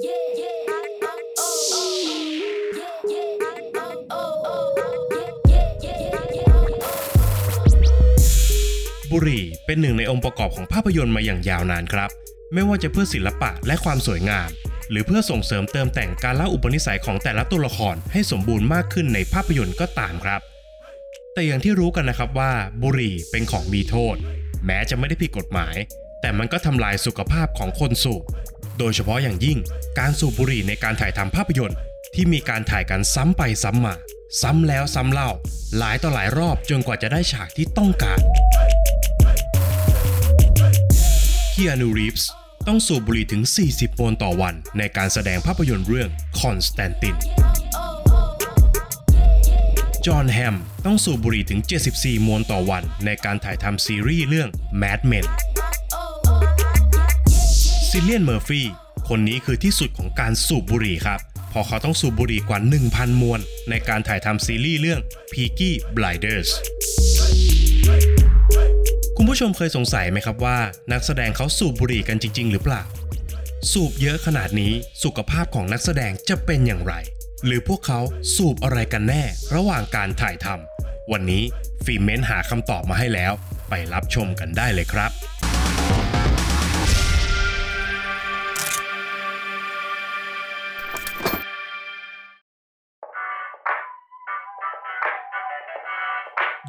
บุหรี่เป็นหนึ่งในองค์ประกอบของภาพยนตร์มาอย่างยาวนานครับ ไม่ว่าจะเพื่อศิลปะและความสวยงาม หรือเพื่อส่งเสริมเติมแต่งการเล่าอุปนิสัยของแต่ละตัวละครให้สมบูรณ์มากขึ้นในภาพยนตร์ก็ตามครับ แต่อย่างที่รู้กันนะครับว่า บุหรี่เป็นของมีโทษ แม้จะไม่ได้ผิดกฎหมาย แต่มันก็ทำลายสุขภาพของคนสูบ โดยเฉพาะอย่างยิ่งการสูบบุหรี่ในการถ่ายทำภาพยนตร์ ที่มีการถ่ายกันซ้ำไปซ้ำมา ซ้ำแล้วซ้ำเล่า หลายต่อหลายรอบจนกว่าจะได้ฉากที่ต้องการเคีอานูรีฟส์ต้องสูบบุหรี่ถึง 40มวนต่อวัน ในการแสดงภาพยนตร์เรื่องคอนสแตนตินจอห์นแฮมต้องสูบบุหรี่ถึง 74มวนต่อวัน ในการถ่ายทำซีรีส์เรื่อง Mad Men ซิเลียน เมอร์ฟี่ คนนี้คือที่สุดของการสูบบุหรี่ครับ พอเขาต้องสูบบุหรี่กว่า 1,000 มวน ในการถ่ายทำซีรีส์เรื่อง Peaky Blinders คุณผู้ชมเคยสงสัยไหมครับว่า นักแสดงเขาสูบบุหรี่กันจริง ๆ หรือเปล่า สูบเยอะขนาดนี้สุขภาพของนักแสดงจะเป็นอย่างไร หรือพวกเขาสูบอะไรกันแน่ ระหว่างการถ่ายทำวันนี้ฟิล์มเมนหาคำตอบมาให้แล้ว ไปรับชมกันได้เลยครับ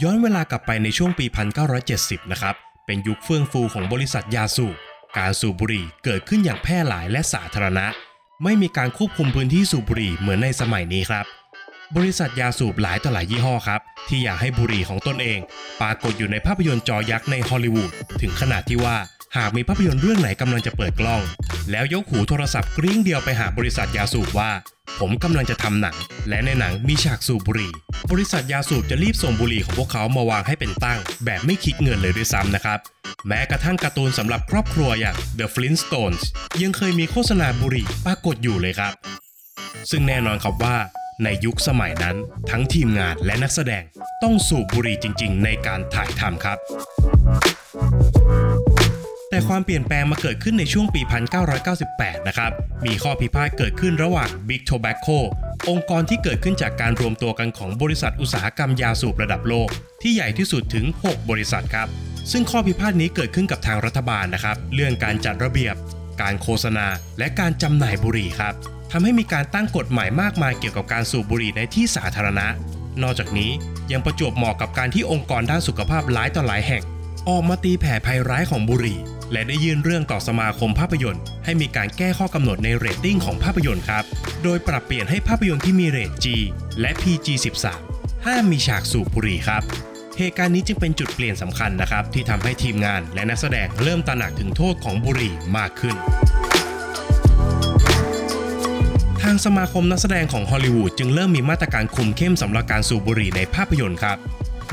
ย้อนเวลากลับไปในช่วงปี 1970 นะครับ เป็นยุคเฟื่องฟูของบริษัทยาสูบ การสูบบุหรี่เกิดขึ้นอย่างแพร่หลายและสาธารณะ ไม่มีการควบคุมพื้นที่สูบบุหรี่เหมือนในสมัยนี้ครับ บริษัทยาสูบหลายต่อหลายยี่ห้อครับ ที่อยากให้บุหรี่ของตนเอง ปรากฏอยู่ในภาพยนตร์จอยักษ์ในฮอลลีวูดถึงขนาดที่ว่า หากมีภาพยนตร์เรื่องไหนกำลังจะเปิดกล้อง แล้วยกหูโทรศัพท์กริ้งเดียวไปหาบริษัทยาสูบว่า ผมกำลังจะทำหนัง และในหนังมีฉากสูบบุหรี่ บริษัทยาสูบจะรีบส่งบุหรี่ของพวกเขามาวางให้เป็นตั้ง แบบไม่คิดเงินเลยด้วยซ้ำนะครับ แม้กระทั่งการ์ตูนสำหรับครอบครัวอย่าง The Flintstones ยังเคยมีโฆษณาบุหรี่ปรากฏอยู่เลยครับ ซึ่งแน่นอนครับว่าในยุคสมัยนั้น ทั้งทีมงานและนักแสดงต้องสูบบุหรี่จริง ๆ ในการถ่ายทำครับ ความเปลี่ยนแปลงมาเกิดขึ้นในช่วงปี 1998 นะครับ มีข้อพิพาทเกิดขึ้นระหว่าง Big Tobacco องค์กรที่เกิดขึ้นจากการรวมตัวกันของบริษัทอุตสาหกรรมยาสูบระดับโลก ที่ใหญ่ที่สุดถึง 6 บริษัทครับ ซึ่งข้อพิพาทนี้เกิดขึ้นกับทางรัฐบาลนะครับ เรื่องการจัดระเบียบ การโฆษณา และการจำหน่ายบุหรี่ครับทำให้มีการตั้งกฎหมายมากมายเกี่ยวกับการสูบบุหรี่ในที่สาธารณะ นอกจากนี้ยังประจวบเหมาะกับการที่องค์กรด้านสุขภาพหลายต่อหลายแห่ง ออกมาตีแผ่ภัยร้ายของบุหรี่ และได้ยื่นเรื่องต่อสมาคมภาพยนตร์ ให้มีการแก้ข้อกำหนดในเรตติ้งของภาพยนตร์ครับ โดยปรับเปลี่ยนให้ภาพยนตร์ที่มีเรต G และ PG 13 ห้ามมีฉากสูบบุหรี่ครับเหตุการณ์นี้จึงเป็นจุดเปลี่ยนสำคัญนะครับ ที่ทำให้ทีมงานและนักแสดงเริ่มตระหนักถึงโทษของบุหรี่มากขึ้น ทางสมาคมนักแสดงของฮอลลีวูดจึงเริ่มมีมาตรการคุมเข้มสำหรับการสูบบุหรี่ในภาพยนตร์ครับ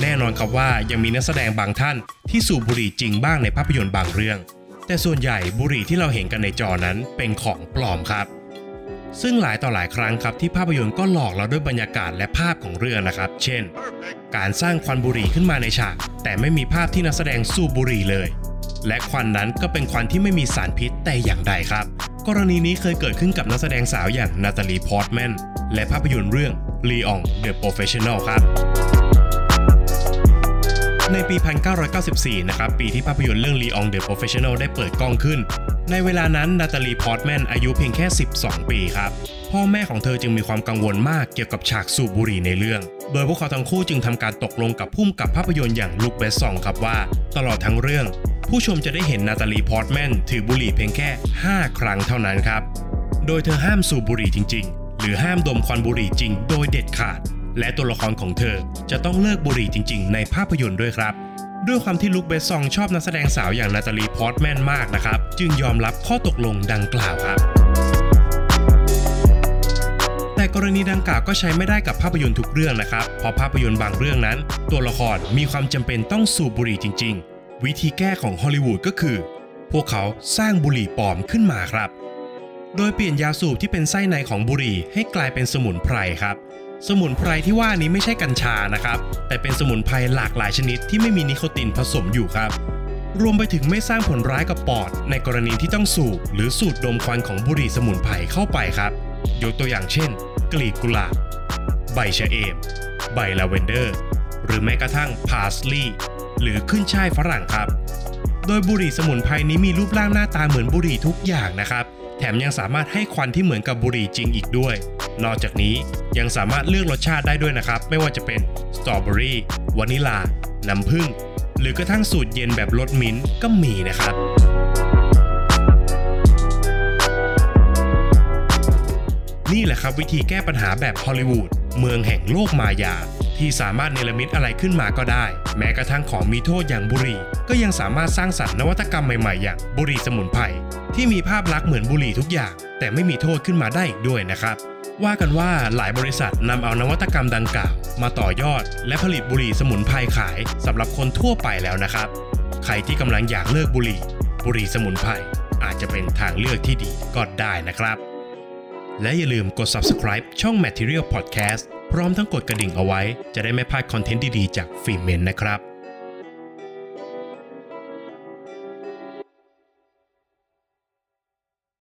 แน่นอนครับว่ายังมีนักแสดงบางท่านที่สูบบุหรี่จริงบ้างในภาพยนตร์บางเรื่อง แต่ส่วนใหญ่บุหรี่ที่เราเห็นกันในจอนั้นเป็นของปลอมครับ ซึ่งหลายต่อหลายครั้งครับที่ภาพยนตร์ก็หลอกเราด้วยบรรยากาศและภาพของเรื่องนะครับ เช่น การสร้างควันบุหรี่ขึ้นมาในฉาก แต่ไม่มีภาพที่นักแสดงสูบบุหรี่เลย และควันนั้นก็เป็นควันที่ไม่มีสารพิษแต่อย่างใดครับ กรณีนี้เคยเกิดขึ้นกับนักแสดงสาวอย่างนาตาลีพอร์ตแมนและภาพยนตร์เรื่อง Leon the Professional ครับ ในปี 1994 นะครับ ปีที่ภาพยนตร์เรื่อง Leon the Professional ได้เปิดกล้องขึ้น ในเวลานั้นนาตาลีพอร์ตแมนอายุเพียงแค่ 12 ปีครับ พ่อแม่ของเธอจึงมีความกังวลมากเกี่ยวกับฉากสูบบุหรี่ในเรื่อง โดยพวกเขาทั้งคู่จึงทำการตกลงกับผู้กำกับภาพยนตร์อย่างลุคเบสซองครับว่า ตลอดทั้งเรื่อง ผู้ชมจะได้เห็นนาตาลีพอร์ตแมนถือบุหรี่เพียงแค่ 5 ครั้งเท่านั้นครับ โดยเธอห้ามสูบบุหรี่จริง ๆ หรือห้ามดมควันบุหรี่จริง โดยเด็ดขาด และตัวละครของเธอจะต้องเลิกบุหรี่จริง ๆ ในภาพยนตร์ด้วยครับ ด้วยความที่ลุคเบสซองชอบนักแสดงสาวอย่างนาตาลีพอร์ตแมนมากนะครับ จึงยอมรับข้อตกลงดังกล่าวครับ แต่กรณีดังกล่าวก็ใช้ไม่ได้กับภาพยนตร์ทุกเรื่องนะครับ เพราะภาพยนตร์บางเรื่องนั้น ตัวละครมีความจำเป็นต้องสูบบุหรี่จริง ๆ วิธีแก้ของฮอลลีวูดก็คือ พวกเขาสร้างบุหรี่ปลอมขึ้นมาครับ โดยเปลี่ยนยาสูบที่เป็นไส้ในของบุหรี่ให้กลายเป็นสมุนไพรครับ สมุนไพรที่ว่านี้ไม่ใช่กัญชานะครับ แต่เป็นสมุนไพรหลากหลายชนิดที่ไม่มีนิโคตินผสมอยู่ครับ รวมไปถึงไม่สร้างผลร้ายกับปอด ในกรณีที่ต้องสูบหรือสูดดมควันของบุหรี่สมุนไพรเข้าไปครับ ยกตัวอย่างเช่น กลีบกุหลาบ ใบชะเอม ใบลาเวนเดอร์ หรือแม้กระทั่งพาสลีย์หรือขึ้นฉ่ายฝรั่งครับ โดยบุหรี่สมุนไพรนี้มีรูปร่างหน้าตาเหมือนบุหรี่ทุกอย่างนะครับ แถมยังสามารถให้ควันที่เหมือนกับบุหรี่จริงอีกด้วย นอกจากนี้ยังสามารถเลือกรสชาติได้ด้วยนะครับ ไม่ว่าจะเป็นสตรอเบอรี่วานิลา น้ำผึ้งหรือกระทั่งสูตรเย็นแบบรสมิ้นก็มีนะครับ นี่แหละครับวิธีแก้ปัญหาแบบฮอลลีวูดเมืองแห่งโลกมายา ที่สามารถเนรมิตอะไรขึ้นมาก็ได้ แม้กระทั่งของมีโทษอย่างบุหรี่ ก็ยังสามารถสร้างสรรค์นวัตกรรมใหม่ๆ อย่างบุหรี่สมุนไพรที่มีภาพลักษณ์เหมือนบุหรี่ทุกอย่าง แต่ไม่มีโทษขึ้นมาได้อีกด้วยนะครับ ว่ากันว่าหลายบริษัทนำเอานวัตกรรมดังกล่าว มาต่อยอด และผลิตบุหรี่สมุนไพรขายสำหรับคนทั่วไปแล้วนะครับ ใครที่กำลังอยากเลิกบุหรี่ บุหรี่สมุนไพรอาจจะเป็นทางเลือกที่ดีก็ได้นะครับ และอย่าลืมกด subscribe ช่อง Material Podcast พร้อมทั้งกดกระดิ่งเอาไว้ จะได้ไม่พลาดคอนเทนต์ดีๆจากฟิเมนนะครับ